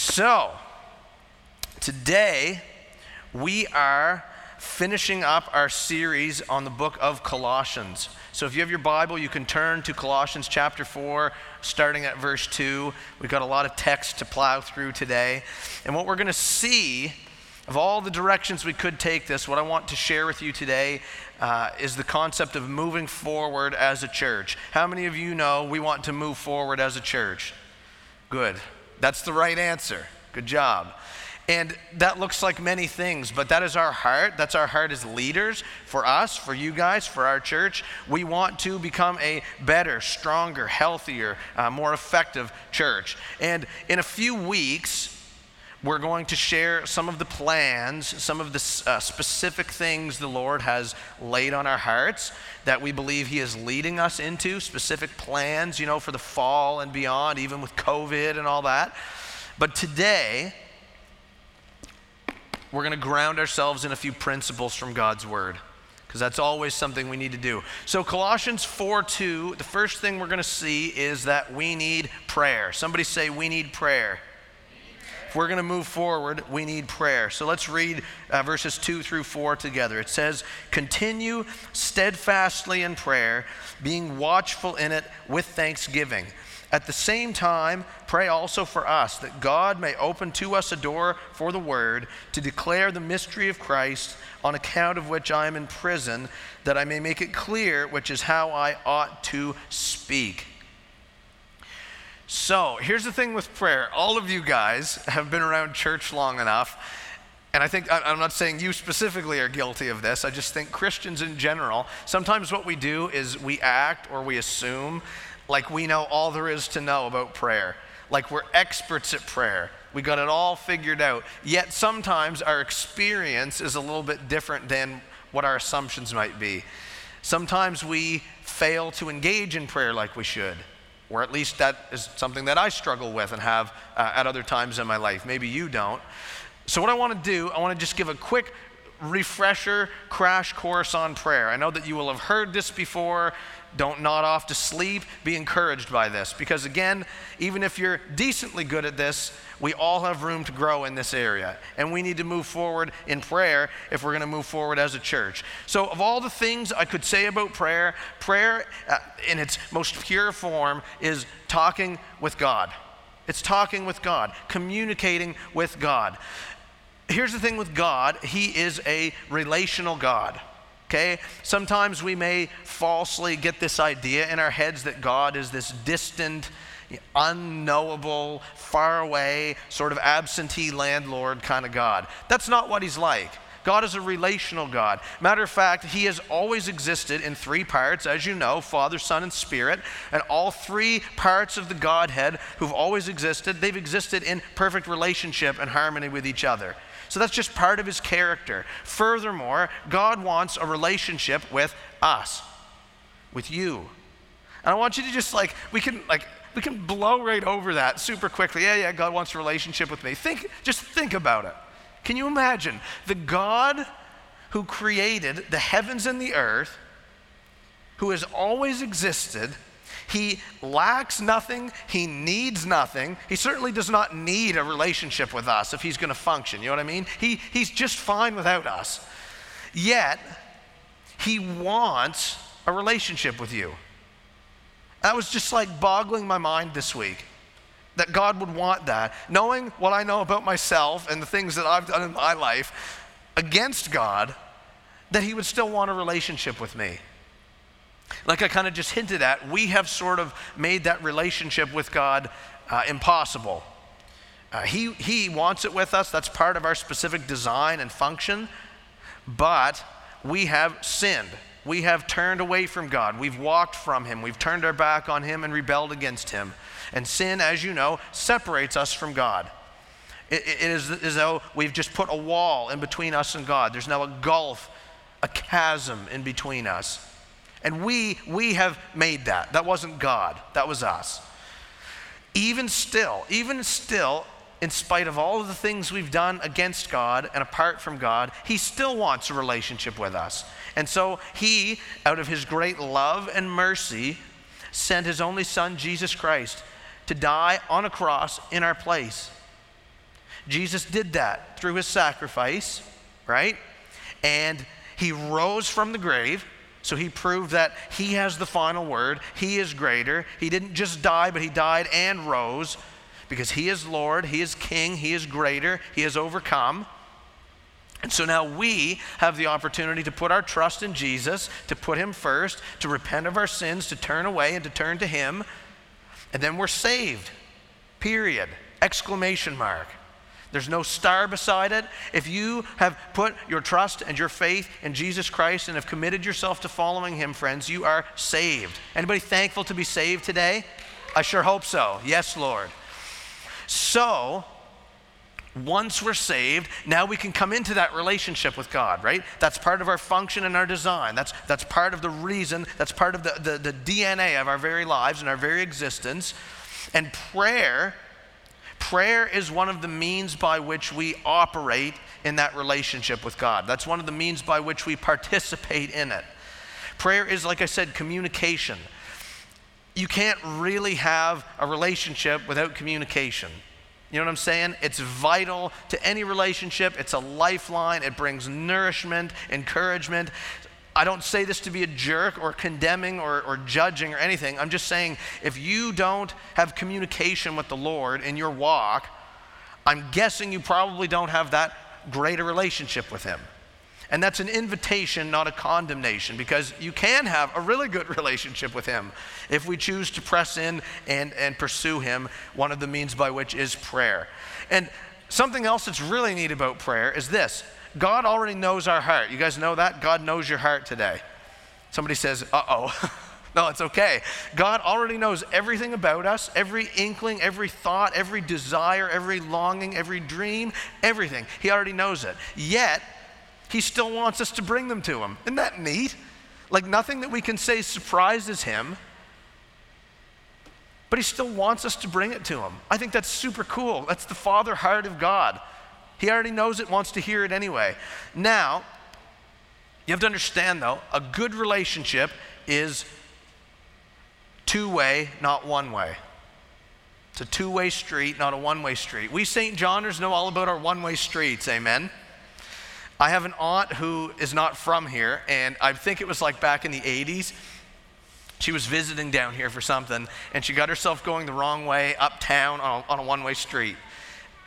So, today we are finishing up our series on the book of Colossians. So, if you have your Bible, you can turn to Colossians chapter 4, starting at verse 2. We've got a lot of text to plow through today. And what we're going to see of all the directions we could take this, what I want to share with you today uh, is the concept of moving forward as a church. How many of you know we want to move forward as a church? Good. That's the right answer. Good job. And that looks like many things, but that is our heart. That's our heart as leaders for us, for you guys, for our church. We want to become a better, stronger, healthier, uh, more effective church. And in a few weeks, we're going to share some of the plans, some of the uh, specific things the Lord has laid on our hearts that we believe He is leading us into, specific plans, you know, for the fall and beyond, even with COVID and all that. But today, we're going to ground ourselves in a few principles from God's Word because that's always something we need to do. So, Colossians 4 2, the first thing we're going to see is that we need prayer. Somebody say, We need prayer. If we're going to move forward, we need prayer. So let's read uh, verses 2 through 4 together. It says, Continue steadfastly in prayer, being watchful in it with thanksgiving. At the same time, pray also for us that God may open to us a door for the word to declare the mystery of Christ, on account of which I am in prison, that I may make it clear which is how I ought to speak. So here's the thing with prayer. All of you guys have been around church long enough, and I think, I'm not saying you specifically are guilty of this, I just think Christians in general, sometimes what we do is we act or we assume like we know all there is to know about prayer, like we're experts at prayer. We got it all figured out. Yet sometimes our experience is a little bit different than what our assumptions might be. Sometimes we fail to engage in prayer like we should or at least that is something that I struggle with and have uh, at other times in my life. Maybe you don't. So, what I want to do, I want to just give a quick refresher crash course on prayer. I know that you will have heard this before. Don't nod off to sleep. Be encouraged by this. Because again, even if you're decently good at this, we all have room to grow in this area. And we need to move forward in prayer if we're going to move forward as a church. So, of all the things I could say about prayer, prayer uh, in its most pure form is talking with God. It's talking with God, communicating with God. Here's the thing with God He is a relational God. Okay? Sometimes we may falsely get this idea in our heads that God is this distant, unknowable, far away, sort of absentee landlord kind of God. That's not what He's like. God is a relational God. Matter of fact, He has always existed in three parts, as you know Father, Son, and Spirit. And all three parts of the Godhead who've always existed, they've existed in perfect relationship and harmony with each other. So that's just part of his character. Furthermore, God wants a relationship with us, with you. And I want you to just like, we can like, we can blow right over that super quickly. Yeah, yeah, God wants a relationship with me. Think, just think about it. Can you imagine the God who created the heavens and the earth, who has always existed, he lacks nothing. He needs nothing. He certainly does not need a relationship with us if he's going to function. You know what I mean? He, he's just fine without us. Yet, he wants a relationship with you. That was just like boggling my mind this week that God would want that. Knowing what I know about myself and the things that I've done in my life against God, that He would still want a relationship with me. Like I kind of just hinted at, we have sort of made that relationship with God uh, impossible. Uh, he, he wants it with us, that's part of our specific design and function, but we have sinned. We have turned away from God. We've walked from Him. We've turned our back on Him and rebelled against Him. And sin, as you know, separates us from God. it, it is as though we've just put a wall in between us and God. There's now a gulf, a chasm in between us. And we, we have made that. That wasn't God, that was us. Even still, even still, in spite of all of the things we've done against God and apart from God, He still wants a relationship with us. And so He, out of His great love and mercy, sent His only Son, Jesus Christ, to die on a cross in our place. Jesus did that through his sacrifice, right? And he rose from the grave. So he proved that he has the final word. He is greater. He didn't just die, but he died and rose because he is Lord, he is King, he is greater, he has overcome. And so now we have the opportunity to put our trust in Jesus, to put him first, to repent of our sins, to turn away and to turn to him. And then we're saved. Period. Exclamation mark. There's no star beside it. If you have put your trust and your faith in Jesus Christ and have committed yourself to following him, friends, you are saved. Anybody thankful to be saved today? I sure hope so. Yes, Lord. So, once we're saved, now we can come into that relationship with God, right? That's part of our function and our design. That's, that's part of the reason, that's part of the, the, the DNA of our very lives and our very existence. And prayer Prayer is one of the means by which we operate in that relationship with God. That's one of the means by which we participate in it. Prayer is, like I said, communication. You can't really have a relationship without communication. You know what I'm saying? It's vital to any relationship. It's a lifeline. It brings nourishment, encouragement. I don't say this to be a jerk or condemning or, or judging or anything. I'm just saying if you don't have communication with the Lord in your walk, I'm guessing you probably don't have that greater relationship with Him. And that's an invitation, not a condemnation, because you can have a really good relationship with Him if we choose to press in and, and pursue Him. One of the means by which is prayer. And something else that's really neat about prayer is this God already knows our heart. You guys know that? God knows your heart today. Somebody says, uh oh. no, it's okay. God already knows everything about us, every inkling, every thought, every desire, every longing, every dream, everything. He already knows it. Yet, He still wants us to bring them to Him. Isn't that neat? Like nothing that we can say surprises Him but he still wants us to bring it to him. I think that's super cool. That's the father heart of God. He already knows it, wants to hear it anyway. Now, you have to understand though, a good relationship is two way, not one way. It's a two way street, not a one way street. We St. Johners know all about our one way streets, amen? I have an aunt who is not from here, and I think it was like back in the 80s. She was visiting down here for something, and she got herself going the wrong way uptown on a, on a one way street.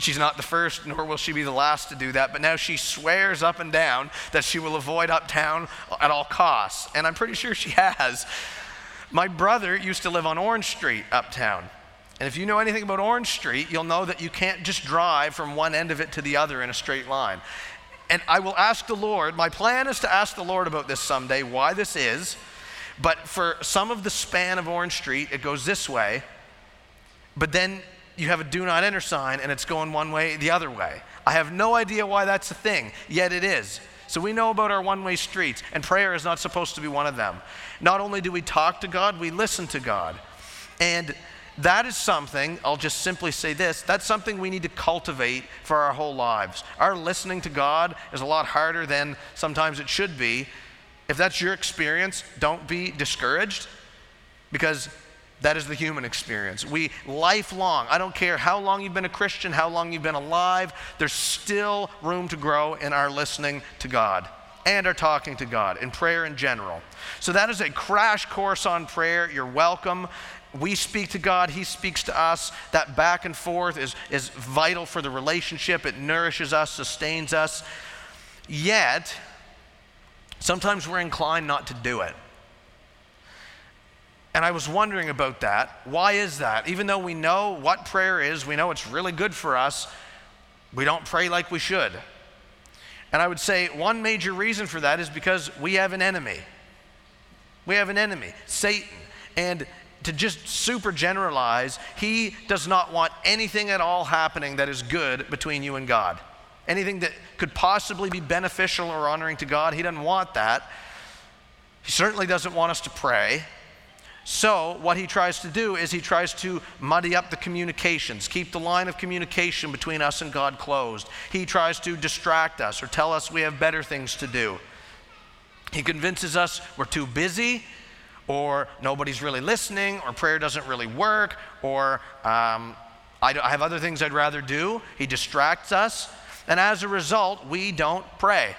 She's not the first, nor will she be the last to do that, but now she swears up and down that she will avoid uptown at all costs. And I'm pretty sure she has. My brother used to live on Orange Street uptown. And if you know anything about Orange Street, you'll know that you can't just drive from one end of it to the other in a straight line. And I will ask the Lord, my plan is to ask the Lord about this someday, why this is. But for some of the span of Orange Street, it goes this way. But then you have a do not enter sign and it's going one way, the other way. I have no idea why that's a thing, yet it is. So we know about our one way streets, and prayer is not supposed to be one of them. Not only do we talk to God, we listen to God. And that is something, I'll just simply say this that's something we need to cultivate for our whole lives. Our listening to God is a lot harder than sometimes it should be. If that's your experience, don't be discouraged because that is the human experience. We, lifelong, I don't care how long you've been a Christian, how long you've been alive, there's still room to grow in our listening to God and our talking to God, in prayer in general. So that is a crash course on prayer. You're welcome. We speak to God, He speaks to us. That back and forth is, is vital for the relationship. It nourishes us, sustains us. Yet, sometimes we're inclined not to do it. And I was wondering about that. Why is that? Even though we know what prayer is, we know it's really good for us, we don't pray like we should. And I would say one major reason for that is because we have an enemy. We have an enemy, Satan. And to just super generalize, he does not want anything at all happening that is good between you and God. Anything that could possibly be beneficial or honoring to God, he doesn't want that. He certainly doesn't want us to pray. So, what he tries to do is he tries to muddy up the communications, keep the line of communication between us and God closed. He tries to distract us or tell us we have better things to do. He convinces us we're too busy, or nobody's really listening, or prayer doesn't really work, or um, I, I have other things I'd rather do. He distracts us. And as a result, we don't pray.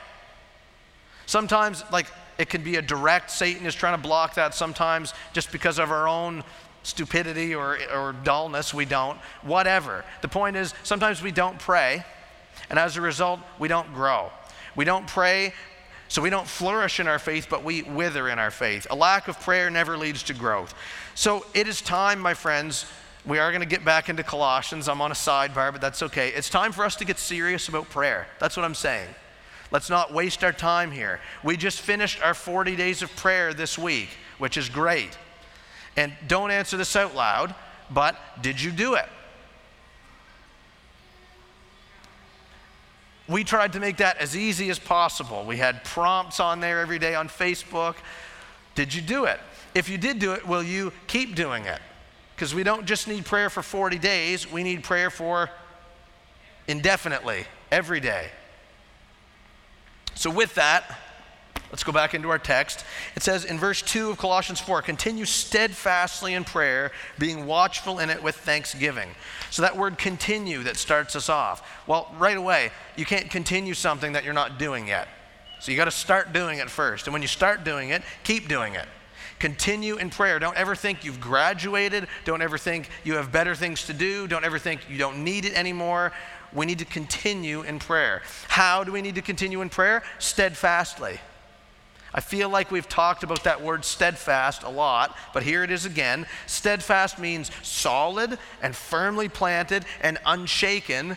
Sometimes, like, it can be a direct, Satan is trying to block that. Sometimes, just because of our own stupidity or, or dullness, we don't. Whatever. The point is, sometimes we don't pray, and as a result, we don't grow. We don't pray, so we don't flourish in our faith, but we wither in our faith. A lack of prayer never leads to growth. So it is time, my friends. We are going to get back into Colossians. I'm on a sidebar, but that's okay. It's time for us to get serious about prayer. That's what I'm saying. Let's not waste our time here. We just finished our 40 days of prayer this week, which is great. And don't answer this out loud, but did you do it? We tried to make that as easy as possible. We had prompts on there every day on Facebook. Did you do it? If you did do it, will you keep doing it? Because we don't just need prayer for 40 days, we need prayer for indefinitely, every day. So, with that, let's go back into our text. It says in verse 2 of Colossians 4 continue steadfastly in prayer, being watchful in it with thanksgiving. So, that word continue that starts us off. Well, right away, you can't continue something that you're not doing yet. So, you got to start doing it first. And when you start doing it, keep doing it. Continue in prayer. Don't ever think you've graduated. Don't ever think you have better things to do. Don't ever think you don't need it anymore we need to continue in prayer. How do we need to continue in prayer? Steadfastly. I feel like we've talked about that word steadfast a lot, but here it is again. Steadfast means solid and firmly planted and unshaken,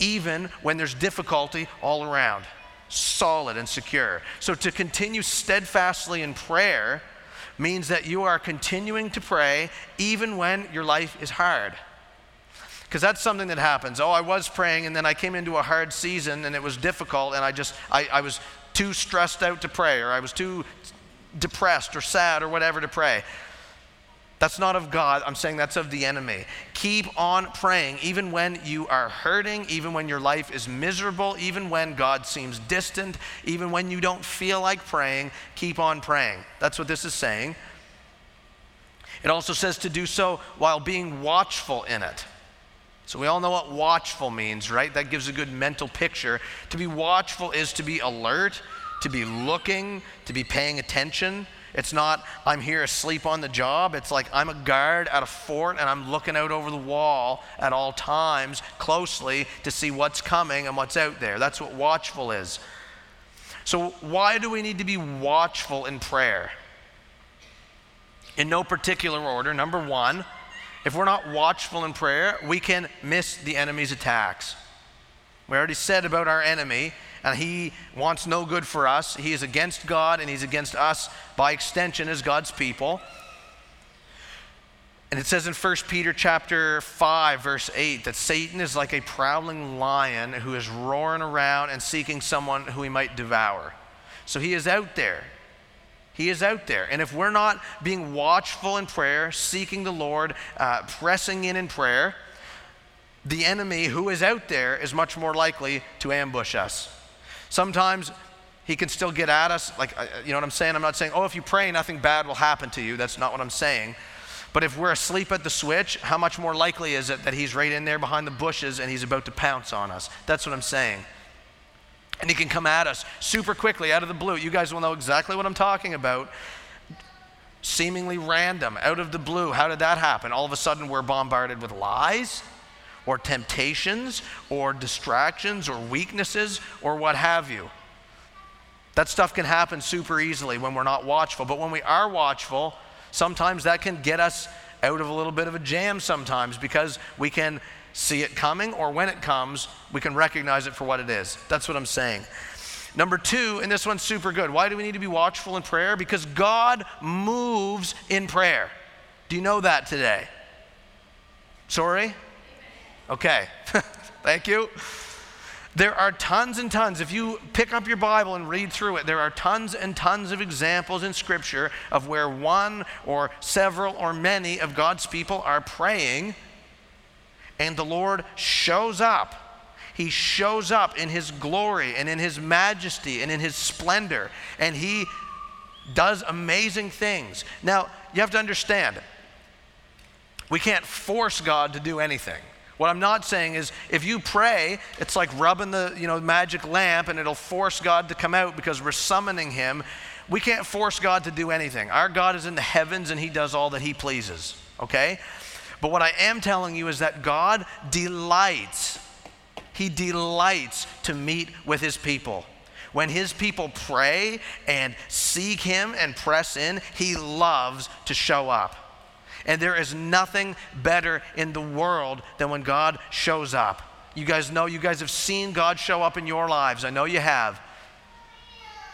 even when there's difficulty all around. Solid and secure. So to continue steadfastly in prayer means that you are continuing to pray even when your life is hard. Because that's something that happens. Oh, I was praying and then I came into a hard season and it was difficult and I just, I, I was too stressed out to pray or I was too depressed or sad or whatever to pray. That's not of God. I'm saying that's of the enemy. Keep on praying, even when you are hurting, even when your life is miserable, even when God seems distant, even when you don't feel like praying. Keep on praying. That's what this is saying. It also says to do so while being watchful in it. So we all know what watchful means, right? That gives a good mental picture. To be watchful is to be alert, to be looking, to be paying attention. It's not, I'm here asleep on the job. It's like I'm a guard at a fort and I'm looking out over the wall at all times closely to see what's coming and what's out there. That's what watchful is. So, why do we need to be watchful in prayer? In no particular order. Number one, if we're not watchful in prayer, we can miss the enemy's attacks. We already said about our enemy, and he wants no good for us. He is against God, and he's against us by extension as God's people. And it says in 1 Peter chapter 5 verse 8 that Satan is like a prowling lion who is roaring around and seeking someone who he might devour. So he is out there. He is out there. And if we're not being watchful in prayer, seeking the Lord, uh, pressing in in prayer, the enemy who is out there is much more likely to ambush us. Sometimes he can still get at us. Like, uh, you know what I'm saying? I'm not saying, oh, if you pray, nothing bad will happen to you. That's not what I'm saying. But if we're asleep at the switch, how much more likely is it that he's right in there behind the bushes and he's about to pounce on us? That's what I'm saying and he can come at us super quickly out of the blue. You guys will know exactly what I'm talking about. Seemingly random, out of the blue. How did that happen? All of a sudden, we're bombarded with lies or temptations or distractions or weaknesses or what have you. That stuff can happen super easily when we're not watchful. But when we are watchful, sometimes that can get us out of a little bit of a jam sometimes because we can see it coming, or when it comes, we can recognize it for what it is. That's what I'm saying. Number two, and this one's super good. Why do we need to be watchful in prayer? Because God moves in prayer. Do you know that today? Sorry? Okay. Thank you. There are tons and tons. If you pick up your Bible and read through it, there are tons and tons of examples in Scripture of where one or several or many of God's people are praying and the Lord shows up. He shows up in His glory and in His majesty and in His splendor, and He does amazing things. Now, you have to understand We can't force God to do anything. What I'm not saying is if you pray, it's like rubbing the you know, magic lamp and it'll force God to come out because we're summoning him. We can't force God to do anything. Our God is in the heavens and he does all that he pleases, okay? But what I am telling you is that God delights, he delights to meet with his people. When his people pray and seek him and press in, he loves to show up. And there is nothing better in the world than when God shows up. You guys know, you guys have seen God show up in your lives. I know you have.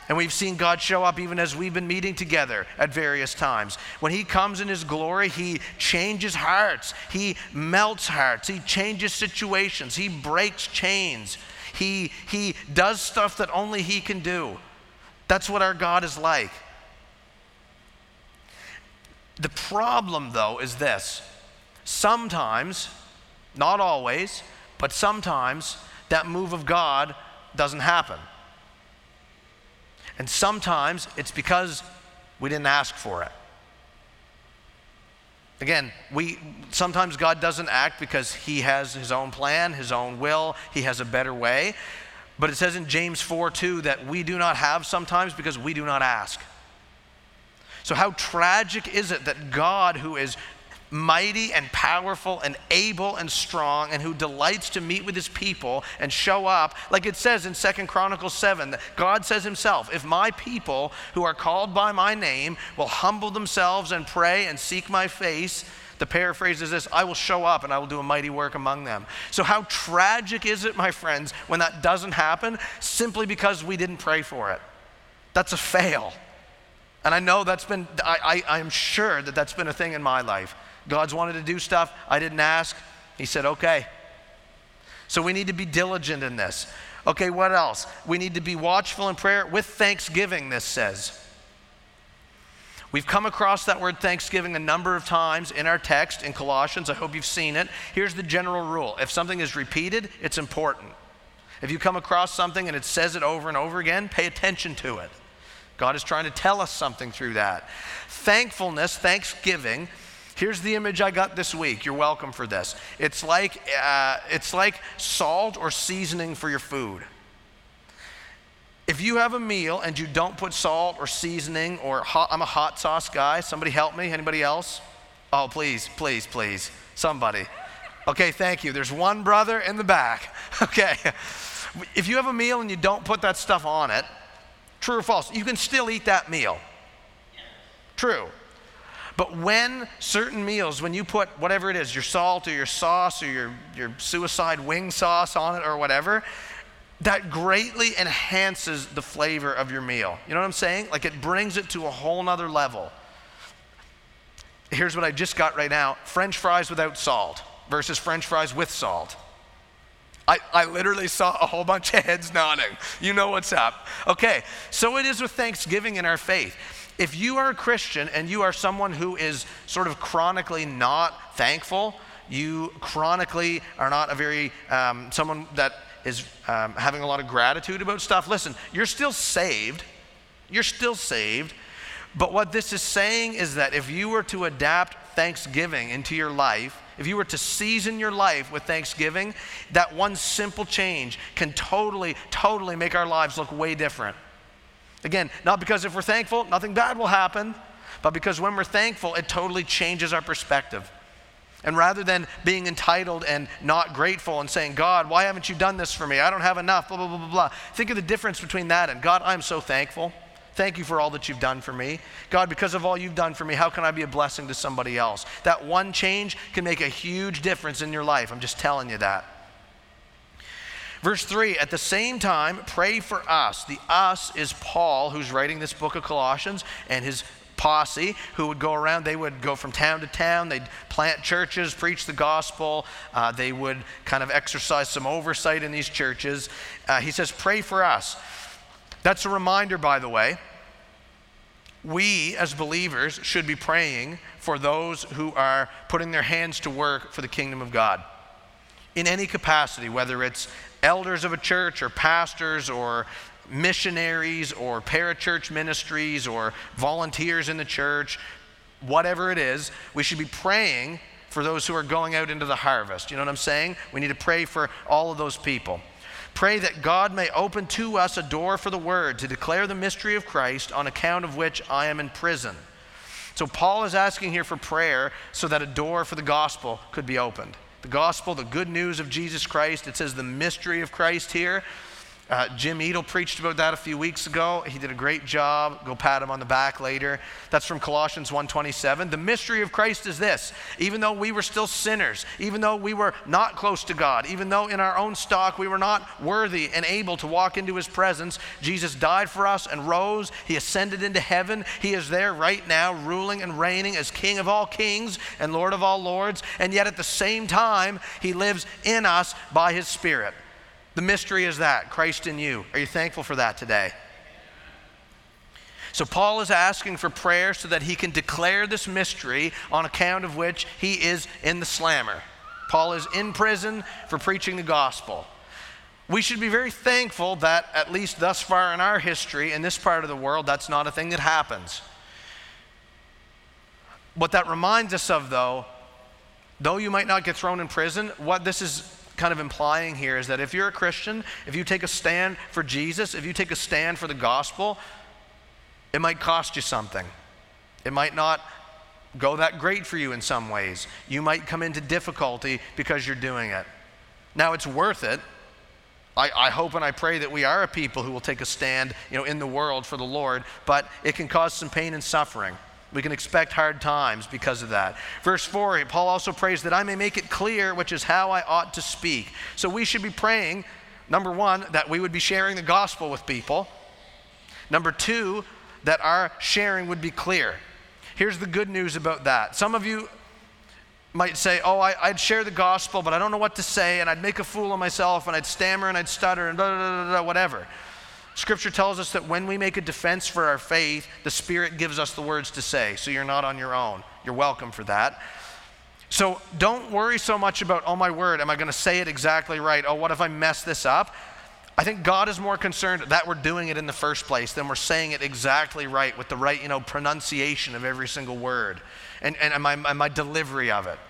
And we've seen God show up even as we've been meeting together at various times. When He comes in His glory, He changes hearts, He melts hearts, He changes situations, He breaks chains, He, he does stuff that only He can do. That's what our God is like. The problem, though, is this sometimes, not always, but sometimes that move of God doesn't happen. And sometimes it's because we didn't ask for it. Again, we sometimes God doesn't act because he has his own plan, his own will, he has a better way. But it says in James 4 2 that we do not have sometimes because we do not ask. So, how tragic is it that God, who is mighty and powerful and able and strong and who delights to meet with his people and show up like it says in Second chronicles 7 that god says himself if my people who are called by my name will humble themselves and pray and seek my face the paraphrase is this I will show up and I will do a mighty work among them. So, how tragic is it, my friends, when that doesn't happen simply because we didn't pray for it? That's a fail. And I know that's been, I, I, I'm sure that that's been a thing in my life. God's wanted to do stuff, I didn't ask. He said, okay. So we need to be diligent in this. Okay, what else? We need to be watchful in prayer with thanksgiving, this says. We've come across that word thanksgiving a number of times in our text in Colossians. I hope you've seen it. Here's the general rule if something is repeated, it's important. If you come across something and it says it over and over again, pay attention to it. God is trying to tell us something through that. Thankfulness, thanksgiving. Here's the image I got this week. You're welcome for this. It's like, uh, it's like salt or seasoning for your food. If you have a meal and you don't put salt or seasoning or hot, I'm a hot sauce guy. Somebody help me. Anybody else? Oh, please, please, please. Somebody. Okay, thank you. There's one brother in the back. Okay. If you have a meal and you don't put that stuff on it, True or false? You can still eat that meal. True. But when certain meals, when you put whatever it is, your salt or your sauce or your, your suicide wing sauce on it or whatever, that greatly enhances the flavor of your meal. You know what I'm saying? Like it brings it to a whole nother level. Here's what I just got right now French fries without salt versus French fries with salt. I, I literally saw a whole bunch of heads nodding. You know what's up. Okay, so it is with thanksgiving in our faith. If you are a Christian and you are someone who is sort of chronically not thankful, you chronically are not a very, um, someone that is um, having a lot of gratitude about stuff, listen, you're still saved. You're still saved. But what this is saying is that if you were to adapt thanksgiving into your life, if you were to season your life with thanksgiving, that one simple change can totally, totally make our lives look way different. Again, not because if we're thankful, nothing bad will happen, but because when we're thankful, it totally changes our perspective. And rather than being entitled and not grateful and saying, God, why haven't you done this for me? I don't have enough, blah, blah, blah, blah, blah. Think of the difference between that and, God, I'm so thankful. Thank you for all that you've done for me. God, because of all you've done for me, how can I be a blessing to somebody else? That one change can make a huge difference in your life. I'm just telling you that. Verse 3 At the same time, pray for us. The us is Paul, who's writing this book of Colossians, and his posse who would go around. They would go from town to town. They'd plant churches, preach the gospel. Uh, they would kind of exercise some oversight in these churches. Uh, he says, Pray for us. That's a reminder, by the way. We, as believers, should be praying for those who are putting their hands to work for the kingdom of God in any capacity, whether it's elders of a church or pastors or missionaries or parachurch ministries or volunteers in the church, whatever it is, we should be praying for those who are going out into the harvest. You know what I'm saying? We need to pray for all of those people. Pray that God may open to us a door for the word to declare the mystery of Christ, on account of which I am in prison. So, Paul is asking here for prayer so that a door for the gospel could be opened. The gospel, the good news of Jesus Christ, it says the mystery of Christ here. Uh, Jim Edel preached about that a few weeks ago. He did a great job. Go pat him on the back later. That's from Colossians 1:27. The mystery of Christ is this: even though we were still sinners, even though we were not close to God, even though in our own stock we were not worthy and able to walk into his presence, Jesus died for us and rose. He ascended into heaven. He is there right now ruling and reigning as King of all kings and Lord of all lords, and yet at the same time he lives in us by his spirit. The mystery is that Christ in you. Are you thankful for that today? So, Paul is asking for prayer so that he can declare this mystery on account of which he is in the slammer. Paul is in prison for preaching the gospel. We should be very thankful that, at least thus far in our history, in this part of the world, that's not a thing that happens. What that reminds us of, though, though you might not get thrown in prison, what this is kind of implying here is that if you're a Christian, if you take a stand for Jesus, if you take a stand for the gospel, it might cost you something. It might not go that great for you in some ways. You might come into difficulty because you're doing it. Now, it's worth it. I, I, hope and I pray that we are a people who will take a stand you know, in the world for the Lord, but it can cause some pain and suffering. We can expect hard times because of that. Verse 4, Paul also prays that I may make it clear which is how I ought to speak. So we should be praying, number one, that we would be sharing the gospel with people. Number two, that our sharing would be clear. Here's the good news about that. Some of you might say, Oh, I, would share the gospel, but I don't know what to say, and I'd make a fool of myself, and I'd stammer, and I'd stutter, and blah, blah, blah, blah whatever. Scripture tells us that when we make a defense for our faith, the Spirit gives us the words to say. So you're not on your own. You're welcome for that. So don't worry so much about, oh my word, am I going to say it exactly right? Oh, what if I mess this up? I think God is more concerned that we're doing it in the first place than we're saying it exactly right with the right, you know, pronunciation of every single word and, and my, my delivery of it.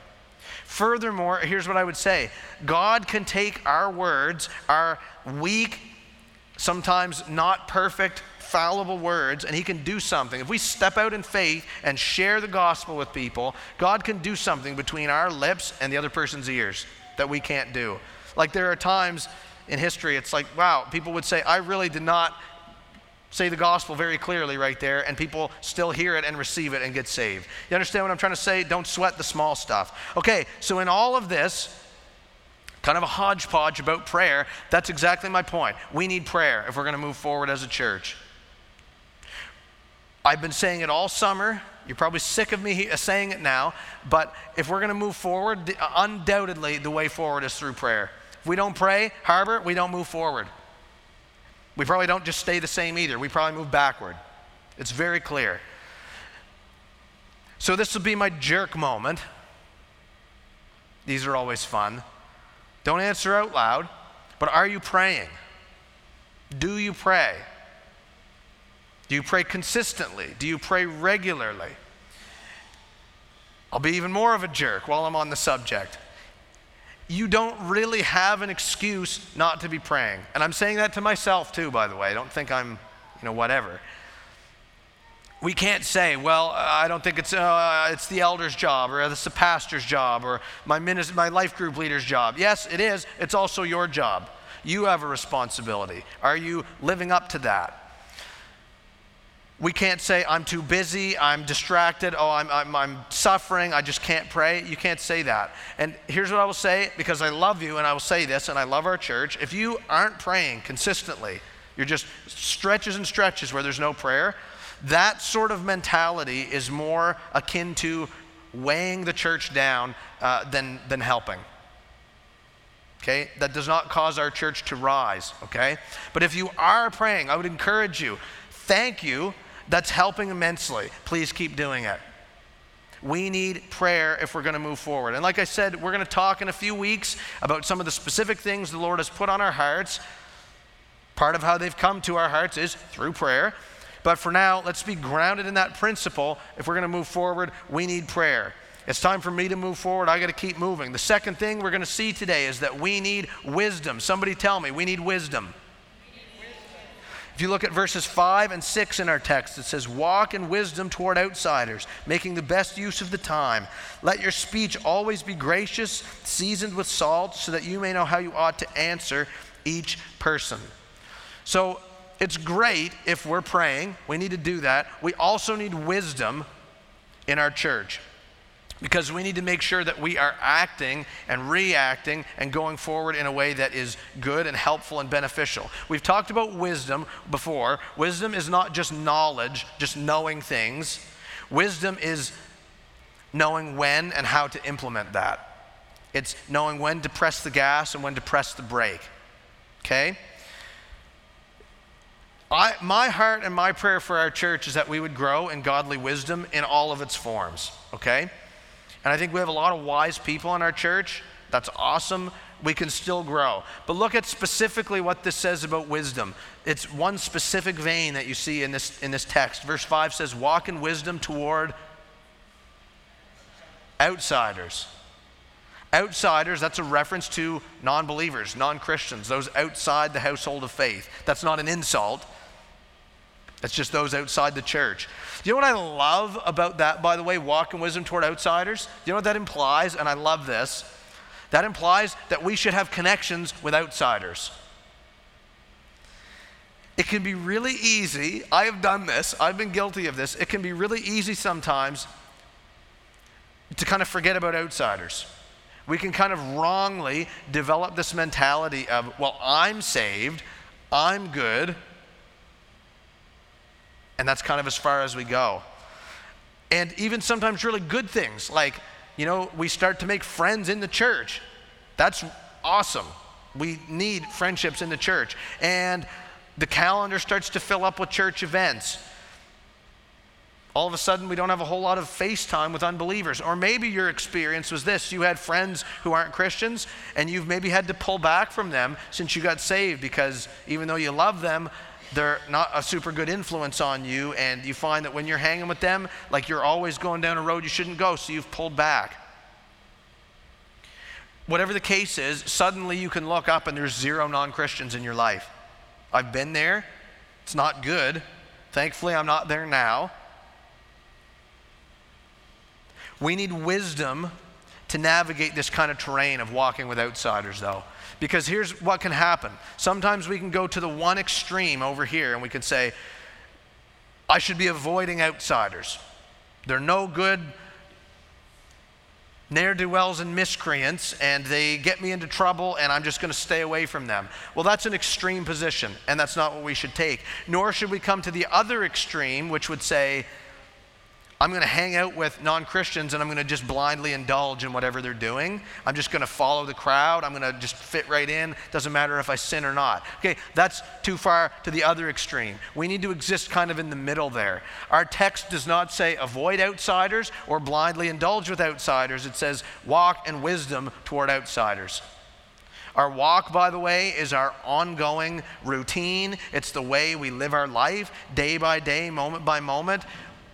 Furthermore, here's what I would say God can take our words, our weak, sometimes not perfect, fallible words, and He can do something. If we step out in faith and share the gospel with people, God can do something between our lips and the other person's ears that we can't do. Like there are times in history, it's like, wow, people would say, I really did not say the gospel very clearly right there, and people still hear it and receive it and get saved. You understand what I'm trying to say? Don't sweat the small stuff. Okay, so in all of this, kind of a hodgepodge about prayer. That's exactly my point. We need prayer if we're going to move forward as a church. I've been saying it all summer. You're probably sick of me uh, saying it now, but if we're going to move forward, uh, undoubtedly the way forward is through prayer. If we don't pray, Harbor, we don't move forward. We probably don't just stay the same either. We probably move backward. It's very clear. So, this will be my jerk moment. These are always fun. Don't answer out loud, but are you praying? Do you pray? Do you pray consistently? Do you pray regularly? I'll be even more of a jerk while I'm on the subject. You don't really have an excuse not to be praying. And I'm saying that to myself too, by the way. I don't think I'm, you know, whatever we can't say, well, I don't think it's, uh, it's the elder's job or it's the pastor's job or my, minister, my life group leader's job. Yes, it is. It's also your job. You have a responsibility. Are you living up to that? We can't say, I'm too busy, I'm distracted, oh, I'm, I'm, I'm suffering, I just can't pray. You can't say that. And here's what I will say because I love you and I will say this and I love our church. If you aren't praying consistently, you're just stretches and stretches where there's no prayer, that sort of mentality is more akin to weighing the church down uh, than, than helping. Okay? That does not cause our church to rise. Okay? But if you are praying, I would encourage you, thank you. That's helping immensely. Please keep doing it. We need prayer if we're going to move forward. And like I said, we're going to talk in a few weeks about some of the specific things the Lord has put on our hearts. Part of how they've come to our hearts is through prayer. But for now, let's be grounded in that principle. If we're going to move forward, we need prayer. It's time for me to move forward. I got to keep moving. The second thing we're going to see today is that we need wisdom. Somebody tell me, we need wisdom. If you look at verses 5 and 6 in our text, it says, Walk in wisdom toward outsiders, making the best use of the time. Let your speech always be gracious, seasoned with salt, so that you may know how you ought to answer each person. So it's great if we're praying. We need to do that. We also need wisdom in our church because we need to make sure that we are acting and reacting and going forward in a way that is good and helpful and beneficial. We've talked about wisdom before. Wisdom is not just knowledge, just knowing things. Wisdom is knowing when and how to implement that. It's knowing when to press the gas and when to press the brake. Okay? I, my heart and my prayer for our church is that we would grow in godly wisdom in all of its forms, okay? And I think we have a lot of wise people in our church. That's awesome. We can still grow. But look at specifically what this says about wisdom. It's one specific vein that you see in this, in this text. Verse 5 says, Walk in wisdom toward outsiders. Outsiders, that's a reference to non believers, non Christians, those outside the household of faith. That's not an insult, that's just those outside the church. You know what I love about that, by the way, walk in wisdom toward outsiders? You know what that implies? And I love this. That implies that we should have connections with outsiders. It can be really easy. I have done this, I've been guilty of this. It can be really easy sometimes to kind of forget about outsiders. We can kind of wrongly develop this mentality of, well, I'm saved, I'm good, and that's kind of as far as we go. And even sometimes really good things, like, you know, we start to make friends in the church. That's awesome. We need friendships in the church. And the calendar starts to fill up with church events. All of a sudden, we don't have a whole lot of FaceTime with unbelievers. Or maybe your experience was this you had friends who aren't Christians, and you've maybe had to pull back from them since you got saved because even though you love them, they're not a super good influence on you, and you find that when you're hanging with them, like you're always going down a road you shouldn't go, so you've pulled back. Whatever the case is, suddenly you can look up and there's zero non Christians in your life. I've been there, it's not good. Thankfully, I'm not there now. We need wisdom to navigate this kind of terrain of walking with outsiders, though. Because here's what can happen. Sometimes we can go to the one extreme over here and we can say, I should be avoiding outsiders. They're no good ne'er do wells and miscreants, and they get me into trouble, and I'm just going to stay away from them. Well, that's an extreme position, and that's not what we should take. Nor should we come to the other extreme, which would say, I'm going to hang out with non Christians and I'm going to just blindly indulge in whatever they're doing. I'm just going to follow the crowd. I'm going to just fit right in. Doesn't matter if I sin or not. Okay, that's too far to the other extreme. We need to exist kind of in the middle there. Our text does not say avoid outsiders or blindly indulge with outsiders, it says walk in wisdom toward outsiders. Our walk, by the way, is our ongoing routine. It's the way we live our life day by day, moment by moment.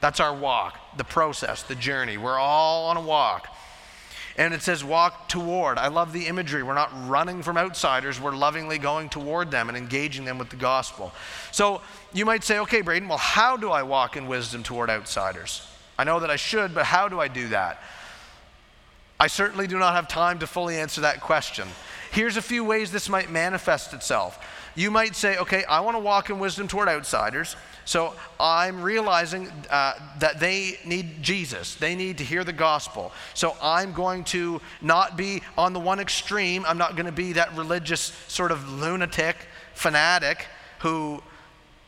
That's our walk, the process, the journey. We're all on a walk. And it says walk toward. I love the imagery. We're not running from outsiders, we're lovingly going toward them and engaging them with the gospel. So you might say, okay, Braden, well, how do I walk in wisdom toward outsiders? I know that I should, but how do I do that? I certainly do not have time to fully answer that question. Here's a few ways this might manifest itself. You might say, okay, I want to walk in wisdom toward outsiders. So I'm realizing uh, that they need Jesus. They need to hear the gospel. So I'm going to not be on the one extreme. I'm not going to be that religious sort of lunatic fanatic who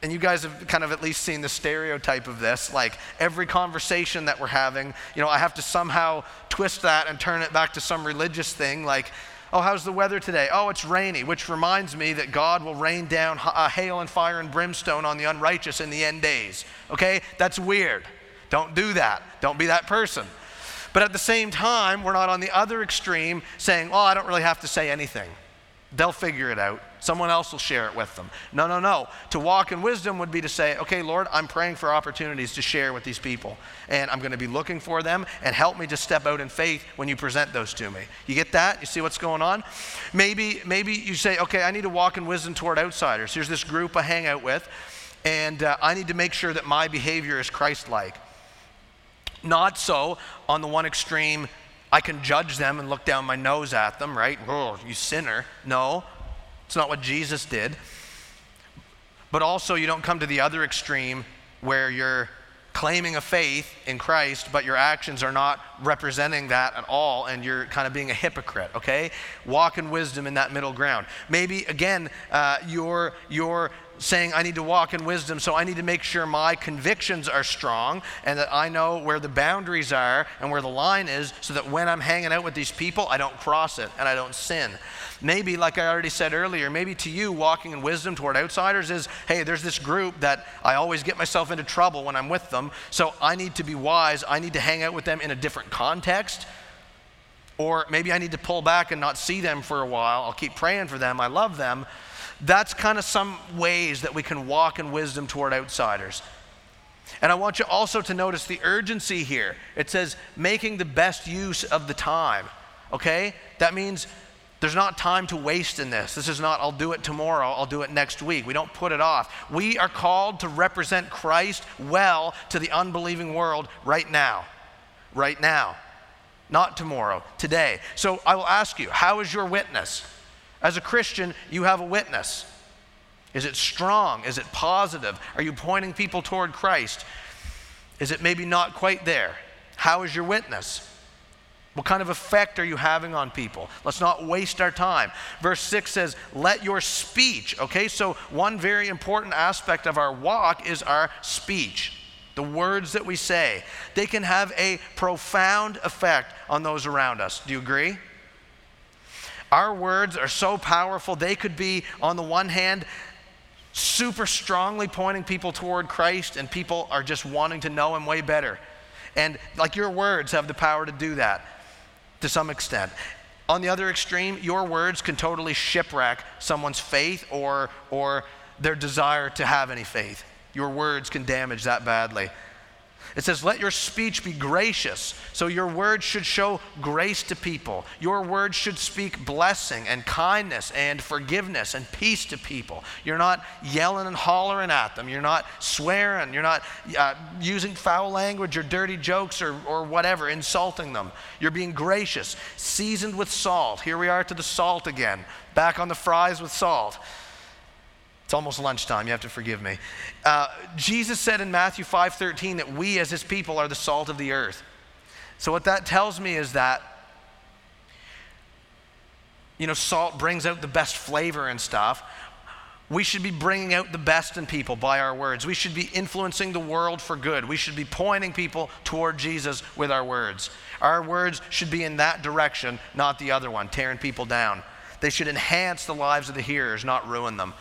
and you guys have kind of at least seen the stereotype of this like every conversation that we're having you know i have to somehow twist that and turn it back to some religious thing like Oh, how's the weather today? Oh, it's rainy, which reminds me that God will rain down uh, hail and fire and brimstone on the unrighteous in the end days. Okay? That's weird. Don't do that. Don't be that person. But at the same time, we're not on the other extreme saying, oh, I don't really have to say anything. They'll figure it out. Someone else will share it with them. No, no, no. To walk in wisdom would be to say, okay, Lord, I'm praying for opportunities to share with these people. And I'm going to be looking for them and help me to step out in faith when you present those to me. You get that? You see what's going on? Maybe, maybe you say, okay, I need to walk in wisdom toward outsiders. Here's this group I hang out with, and uh, I need to make sure that my behavior is Christ like. Not so on the one extreme, I can judge them and look down my nose at them, right? Oh, you sinner. No, it's not what Jesus did. But also, you don't come to the other extreme where you're claiming a faith in Christ, but your actions are not representing that at all, and you're kind of being a hypocrite, okay? Walk in wisdom in that middle ground. Maybe, again, uh, you're, you're saying, I need to walk in wisdom, so I need to make sure my convictions are strong and that I know where the boundaries are and where the line is so that when I'm hanging out with these people, I don't cross it and I don't sin. Maybe, like I already said earlier, maybe to you, walking in wisdom toward outsiders is hey, there's this group that I always get myself into trouble when I'm with them, so I need to be wise. I need to hang out with them in a different context. Or maybe I need to pull back and not see them for a while. I'll keep praying for them. I love them that's kind of some ways that we can walk in wisdom toward outsiders. And I want you also to notice the urgency here. It says making the best use of the time. Okay? That means there's not time to waste in this. This is not, I'll do it tomorrow, I'll do it next week. We don't put it off. We are called to represent Christ well to the unbelieving world right now. Right now. Not tomorrow, today. So I will ask you, how is your witness? As a Christian, you have a witness. Is it strong? Is it positive? Are you pointing people toward Christ? Is it maybe not quite there? How is your witness? What kind of effect are you having on people? Let's not waste our time. Verse 6 says, Let your speech, okay? So, one very important aspect of our walk is our speech. The words that we say, they can have a profound effect on those around us. Do you agree? Our words are so powerful, they could be, on the one hand, super strongly pointing people toward Christ, and people are just wanting to know Him way better. And like your words have the power to do that to some extent. On the other extreme, your words can totally shipwreck someone's faith or, or their desire to have any faith. Your words can damage that badly. It says, Let your speech be gracious. So your words should show grace to people. Your words should speak blessing and kindness and forgiveness and peace to people. You're not yelling and hollering at them. You're not swearing. You're not uh, using foul language or dirty jokes or, or whatever, insulting them. You're being gracious, seasoned with salt. Here we are to the salt again, back on the fries with salt. It's almost lunchtime. You have to forgive me. Uh, Jesus said in Matthew 5:13 that we, as His people, are the salt of the earth. So what that tells me is that you know salt brings out the best flavor and stuff. We should be bringing out the best in people by our words. We should be influencing the world for good. We should be pointing people toward Jesus with our words. Our words should be in that direction, not the other one, tearing people down. They should enhance the lives of the hearers, not ruin them.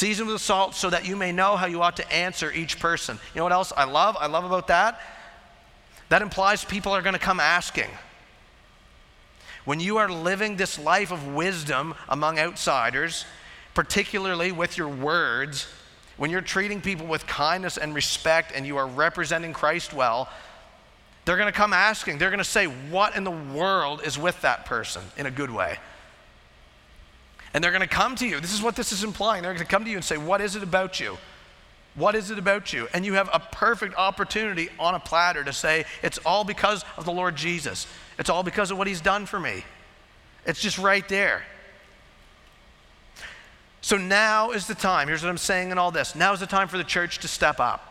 Season with salt so that you may know how you ought to answer each person. You know what else I love? I love about that? That implies people are going to come asking. When you are living this life of wisdom among outsiders, particularly with your words, when you're treating people with kindness and respect and you are representing Christ well, they're going to come asking. They're going to say, What in the world is with that person in a good way? And they're going to come to you. This is what this is implying. They're going to come to you and say, What is it about you? What is it about you? And you have a perfect opportunity on a platter to say, It's all because of the Lord Jesus. It's all because of what He's done for me. It's just right there. So now is the time. Here's what I'm saying in all this. Now is the time for the church to step up.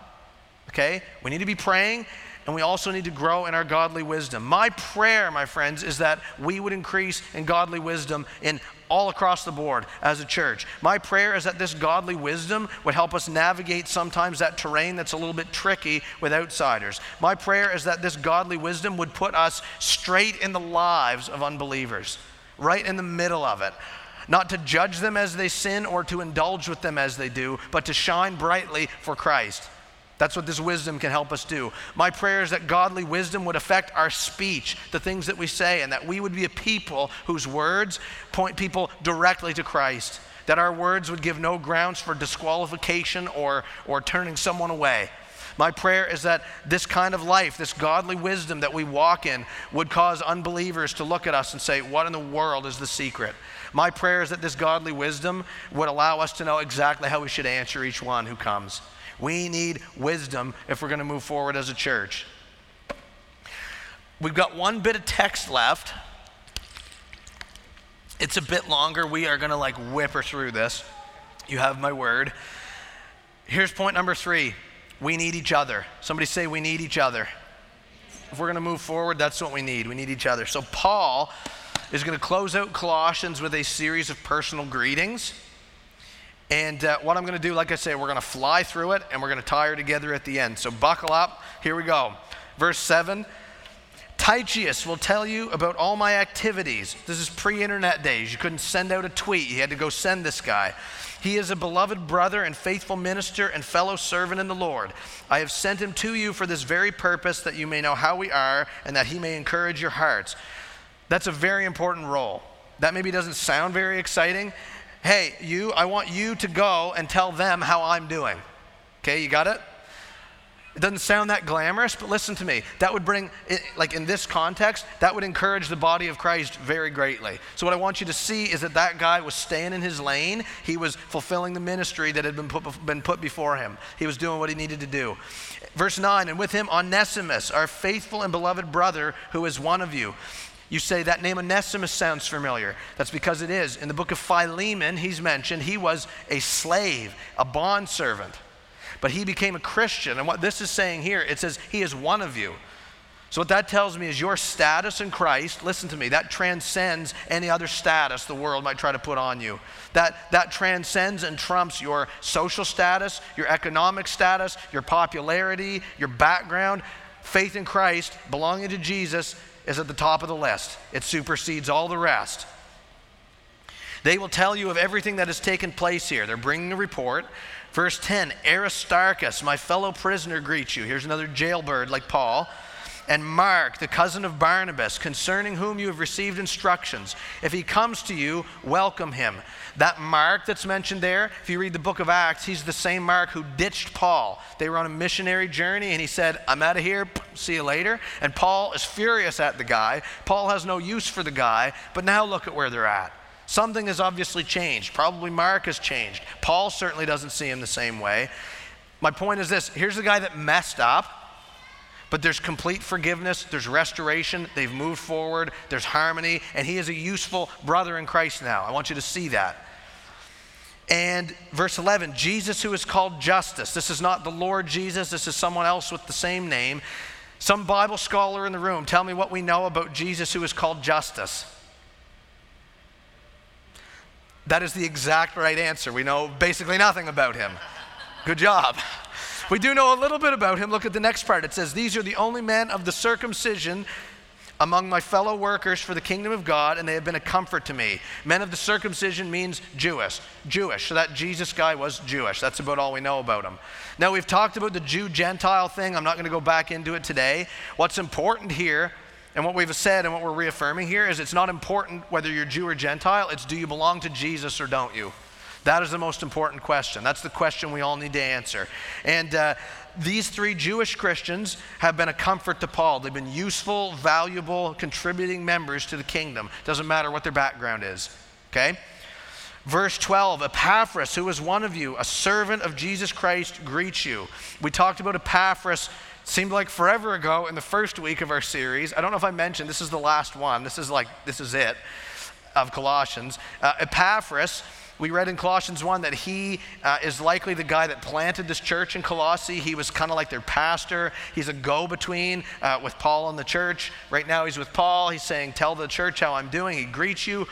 Okay? We need to be praying and we also need to grow in our godly wisdom. My prayer, my friends, is that we would increase in godly wisdom in all across the board as a church. My prayer is that this godly wisdom would help us navigate sometimes that terrain that's a little bit tricky with outsiders. My prayer is that this godly wisdom would put us straight in the lives of unbelievers, right in the middle of it. Not to judge them as they sin or to indulge with them as they do, but to shine brightly for Christ. That's what this wisdom can help us do. My prayer is that godly wisdom would affect our speech, the things that we say, and that we would be a people whose words point people directly to Christ. That our words would give no grounds for disqualification or, or turning someone away. My prayer is that this kind of life, this godly wisdom that we walk in, would cause unbelievers to look at us and say, What in the world is the secret? My prayer is that this godly wisdom would allow us to know exactly how we should answer each one who comes. We need wisdom if we're going to move forward as a church. We've got one bit of text left. It's a bit longer. We are going to like whipper through this. You have my word. Here's point number three we need each other. Somebody say, We need each other. If we're going to move forward, that's what we need. We need each other. So, Paul is going to close out Colossians with a series of personal greetings. And uh, what I'm going to do, like I say, we're going to fly through it and we're going to tie her together at the end. So buckle up. Here we go. Verse 7 Tychicus will tell you about all my activities. This is pre internet days. You couldn't send out a tweet, you had to go send this guy. He is a beloved brother and faithful minister and fellow servant in the Lord. I have sent him to you for this very purpose, that you may know how we are and that he may encourage your hearts. That's a very important role. That maybe doesn't sound very exciting, hey, you, I want you to go and tell them how I'm doing. Okay, you got it? It doesn't sound that glamorous, but listen to me. That would bring, like in this context, that would encourage the body of Christ very greatly. So, what I want you to see is that that guy was staying in his lane. He was fulfilling the ministry that had been put, been put before him, he was doing what he needed to do. Verse 9, and with him Onesimus, our faithful and beloved brother, who is one of you. You say that name Onesimus sounds familiar. That's because it is. In the book of Philemon, he's mentioned he was a slave, a bondservant. But he became a Christian. And what this is saying here, it says he is one of you. So, what that tells me is your status in Christ, listen to me, that transcends any other status the world might try to put on you. That, that transcends and trumps your social status, your economic status, your popularity, your background. Faith in Christ, belonging to Jesus, is at the top of the list, it supersedes all the rest. They will tell you of everything that has taken place here. They're bringing a report. Verse 10 Aristarchus, my fellow prisoner, greets you. Here's another jailbird like Paul and Mark, the cousin of Barnabas, concerning whom you have received instructions. If he comes to you, welcome him. That Mark that's mentioned there, if you read the book of Acts, he's the same Mark who ditched Paul. They were on a missionary journey and he said, I'm out of here, see you later. And Paul is furious at the guy. Paul has no use for the guy, but now look at where they're at. Something has obviously changed. Probably Mark has changed. Paul certainly doesn't see him the same way. My point is this here's the guy that messed up but there's complete forgiveness, there's restoration, they've moved forward, there's harmony, and he is a useful brother in Christ now. I want you to see that. And verse 11, Jesus who is called Justus. This is not the Lord Jesus, this is someone else with the same name. Some Bible scholar in the room, tell me what we know about Jesus who is called Justus. That is the exact right answer. We know basically nothing about him. Good job. We do know a little bit about him. Look at the next part. It says, These are the only men of the circumcision among my fellow workers for the kingdom of God, and they have been a comfort to me. Men of the circumcision means Jewish. Jewish. So that Jesus guy was Jewish. That's about all we know about him. Now, we've talked about the Jew Gentile thing. I'm not going to go back into it today. What's important here, and what we've said and what we're reaffirming here, is it's not important whether you're Jew or Gentile, it's do you belong to Jesus or don't you? That is the most important question. That's the question we all need to answer. And uh, these three Jewish Christians have been a comfort to Paul. They've been useful, valuable, contributing members to the kingdom. Doesn't matter what their background is. Okay? Verse 12 Epaphras, who is one of you, a servant of Jesus Christ, greets you. We talked about Epaphras seemed like forever ago in the first week of our series. I don't know if I mentioned this is the last one. This is like this is it of Colossians. Uh, Epaphras we read in Colossians 1 that he uh, is likely the guy that planted this church in Colossae. He was kind of like their pastor. He's a go between uh, with Paul and the church. Right now, he's with Paul. He's saying, Tell the church how I'm doing. He greets you.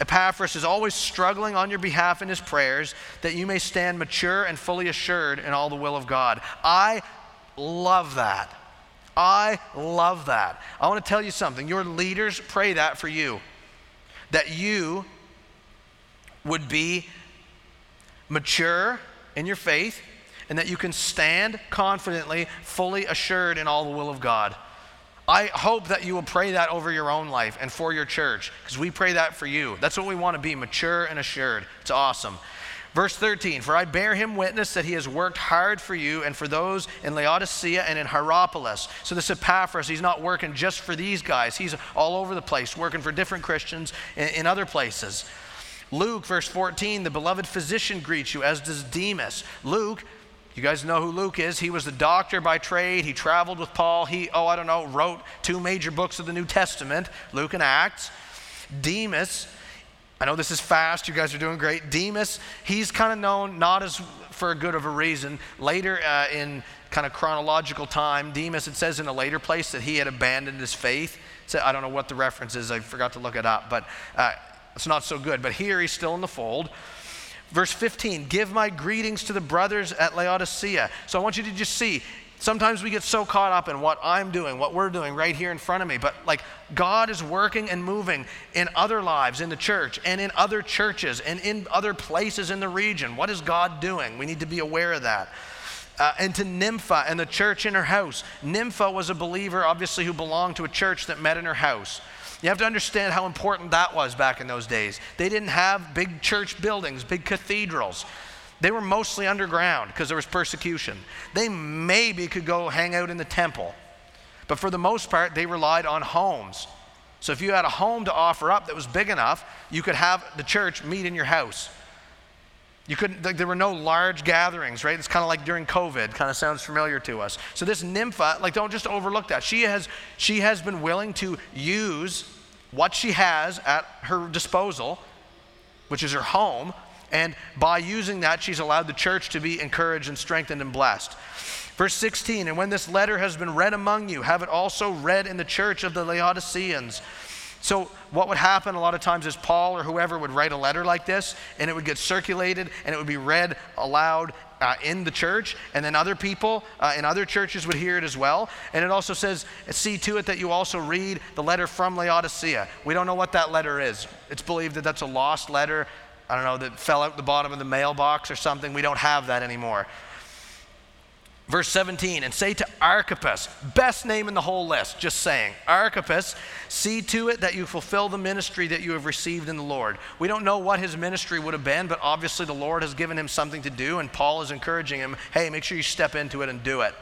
Epaphras is always struggling on your behalf in his prayers that you may stand mature and fully assured in all the will of God. I love that. I love that. I want to tell you something. Your leaders pray that for you. That you would be mature in your faith and that you can stand confidently, fully assured in all the will of God. I hope that you will pray that over your own life and for your church, because we pray that for you. That's what we want to be mature and assured. It's awesome. Verse 13, for I bear him witness that he has worked hard for you and for those in Laodicea and in Hierapolis. So this Epaphras, he's not working just for these guys. He's all over the place, working for different Christians in, in other places. Luke, verse 14, the beloved physician greets you, as does Demas. Luke, you guys know who Luke is. He was the doctor by trade. He traveled with Paul. He, oh, I don't know, wrote two major books of the New Testament, Luke and Acts. Demas, I know this is fast. You guys are doing great. Demas, he's kind of known not as for a good of a reason. Later uh, in kind of chronological time, Demas, it says in a later place that he had abandoned his faith. So I don't know what the reference is. I forgot to look it up, but uh, it's not so good. But here he's still in the fold. Verse 15, give my greetings to the brothers at Laodicea. So I want you to just see, sometimes we get so caught up in what I'm doing, what we're doing right here in front of me, but like God is working and moving in other lives in the church and in other churches and in other places in the region. What is God doing? We need to be aware of that. Uh, and to Nympha and the church in her house. Nympha was a believer, obviously, who belonged to a church that met in her house. You have to understand how important that was back in those days. They didn't have big church buildings, big cathedrals. They were mostly underground because there was persecution. They maybe could go hang out in the temple, but for the most part, they relied on homes. So if you had a home to offer up that was big enough, you could have the church meet in your house. You couldn't, like, there were no large gatherings, right? It's kind of like during COVID, kind of sounds familiar to us. So this nympha, like, don't just overlook that. She has, she has been willing to use what she has at her disposal, which is her home, and by using that, she's allowed the church to be encouraged and strengthened and blessed. Verse 16, and when this letter has been read among you, have it also read in the church of the Laodiceans. So, what would happen a lot of times is Paul or whoever would write a letter like this, and it would get circulated and it would be read aloud uh, in the church, and then other people uh, in other churches would hear it as well. And it also says, see to it that you also read the letter from Laodicea. We don't know what that letter is. It's believed that that's a lost letter, I don't know, that fell out the bottom of the mailbox or something. We don't have that anymore. Verse 17, and say to Archippus, best name in the whole list, just saying, Archippus, see to it that you fulfill the ministry that you have received in the Lord. We don't know what his ministry would have been, but obviously the Lord has given him something to do, and Paul is encouraging him, hey, make sure you step into it and do it.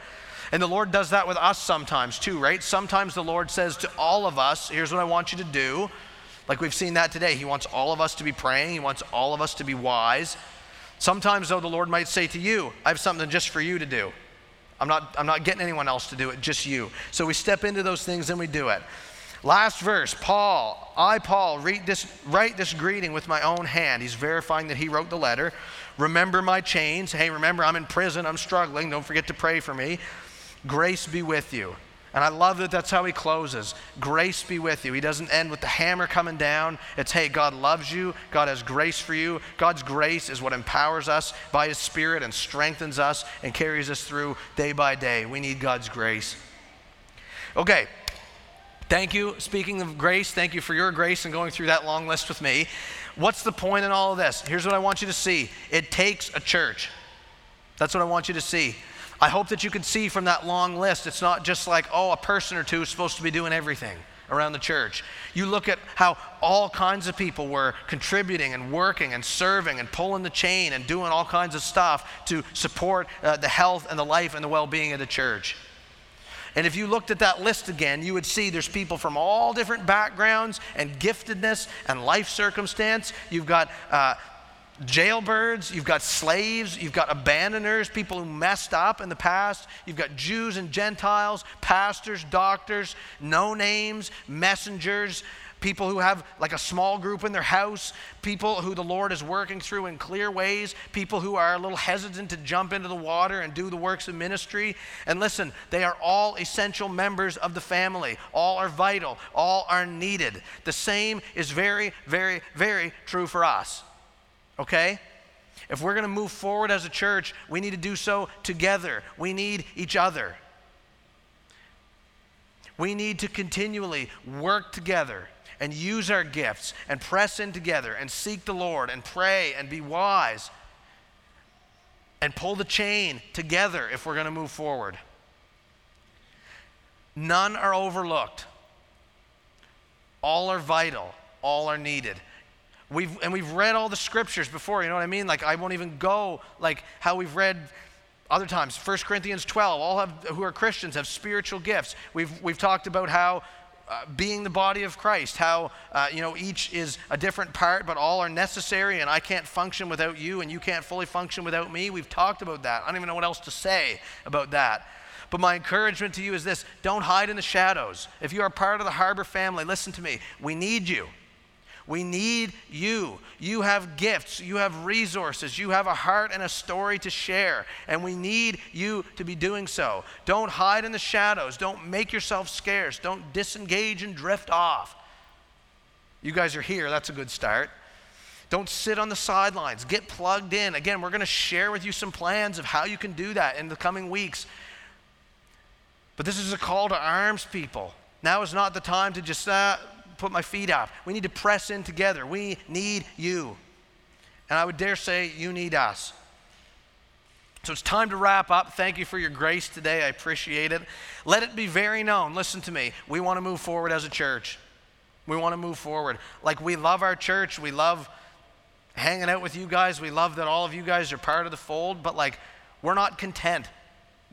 And the Lord does that with us sometimes too, right? Sometimes the Lord says to all of us, here's what I want you to do. Like we've seen that today. He wants all of us to be praying, He wants all of us to be wise. Sometimes, though, the Lord might say to you, I have something just for you to do. I'm not, I'm not getting anyone else to do it, just you. So we step into those things and we do it. Last verse, Paul, I, Paul, this, write this greeting with my own hand. He's verifying that he wrote the letter. Remember my chains. Hey, remember, I'm in prison, I'm struggling. Don't forget to pray for me. Grace be with you. And I love that that's how he closes. Grace be with you. He doesn't end with the hammer coming down. It's, hey, God loves you. God has grace for you. God's grace is what empowers us by his spirit and strengthens us and carries us through day by day. We need God's grace. Okay. Thank you. Speaking of grace, thank you for your grace and going through that long list with me. What's the point in all of this? Here's what I want you to see it takes a church. That's what I want you to see. I hope that you can see from that long list, it's not just like, oh, a person or two is supposed to be doing everything around the church. You look at how all kinds of people were contributing and working and serving and pulling the chain and doing all kinds of stuff to support uh, the health and the life and the well being of the church. And if you looked at that list again, you would see there's people from all different backgrounds and giftedness and life circumstance. You've got uh, jailbirds, you've got slaves, you've got abandoners, people who messed up in the past, you've got Jews and Gentiles, pastors, doctors, no names, messengers, people who have like a small group in their house, people who the Lord is working through in clear ways, people who are a little hesitant to jump into the water and do the works of ministry. And listen, they are all essential members of the family. All are vital, all are needed. The same is very, very, very true for us okay? If we're going to move forward as a church, we need to do so together. We need each other. We need to continually work together and use our gifts and press in together and seek the Lord and pray and be wise. and pull the chain together if we're going to move forward. None are overlooked. All are vital, all are needed. We've, and we've read all the scriptures before, you know what I mean? Like, I won't even go like how we've read other times. 1 Corinthians 12, all have, who are Christians have spiritual gifts. We've, we've talked about how uh, being the body of Christ, how uh, you know each is a different part, but all are necessary, and I can't function without you, and you can't fully function without me. We've talked about that. I don't even know what else to say about that. But my encouragement to you is this don't hide in the shadows. If you are part of the Harbor family, listen to me. We need you. We need you. You have gifts, you have resources, you have a heart and a story to share, and we need you to be doing so. Don't hide in the shadows. Don't make yourself scarce. Don't disengage and drift off. You guys are here, that's a good start. Don't sit on the sidelines. Get plugged in. Again, we're going to share with you some plans of how you can do that in the coming weeks. But this is a call to arms, people. Now is not the time to just uh, put my feet up. We need to press in together. We need you. And I would dare say, you need us. So it's time to wrap up. Thank you for your grace today. I appreciate it. Let it be very known. Listen to me. We want to move forward as a church. We want to move forward. Like we love our church. We love hanging out with you guys. We love that all of you guys are part of the fold, but like we're not content.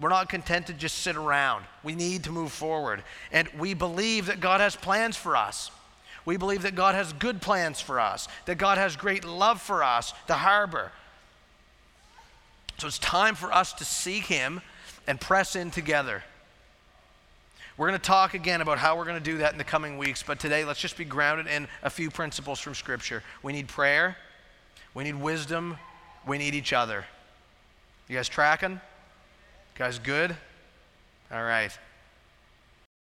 We're not content to just sit around. We need to move forward. And we believe that God has plans for us. We believe that God has good plans for us, that God has great love for us, the harbor. So it's time for us to seek Him and press in together. We're going to talk again about how we're going to do that in the coming weeks, but today let's just be grounded in a few principles from Scripture. We need prayer, we need wisdom, we need each other. You guys tracking? Guys, good? All right.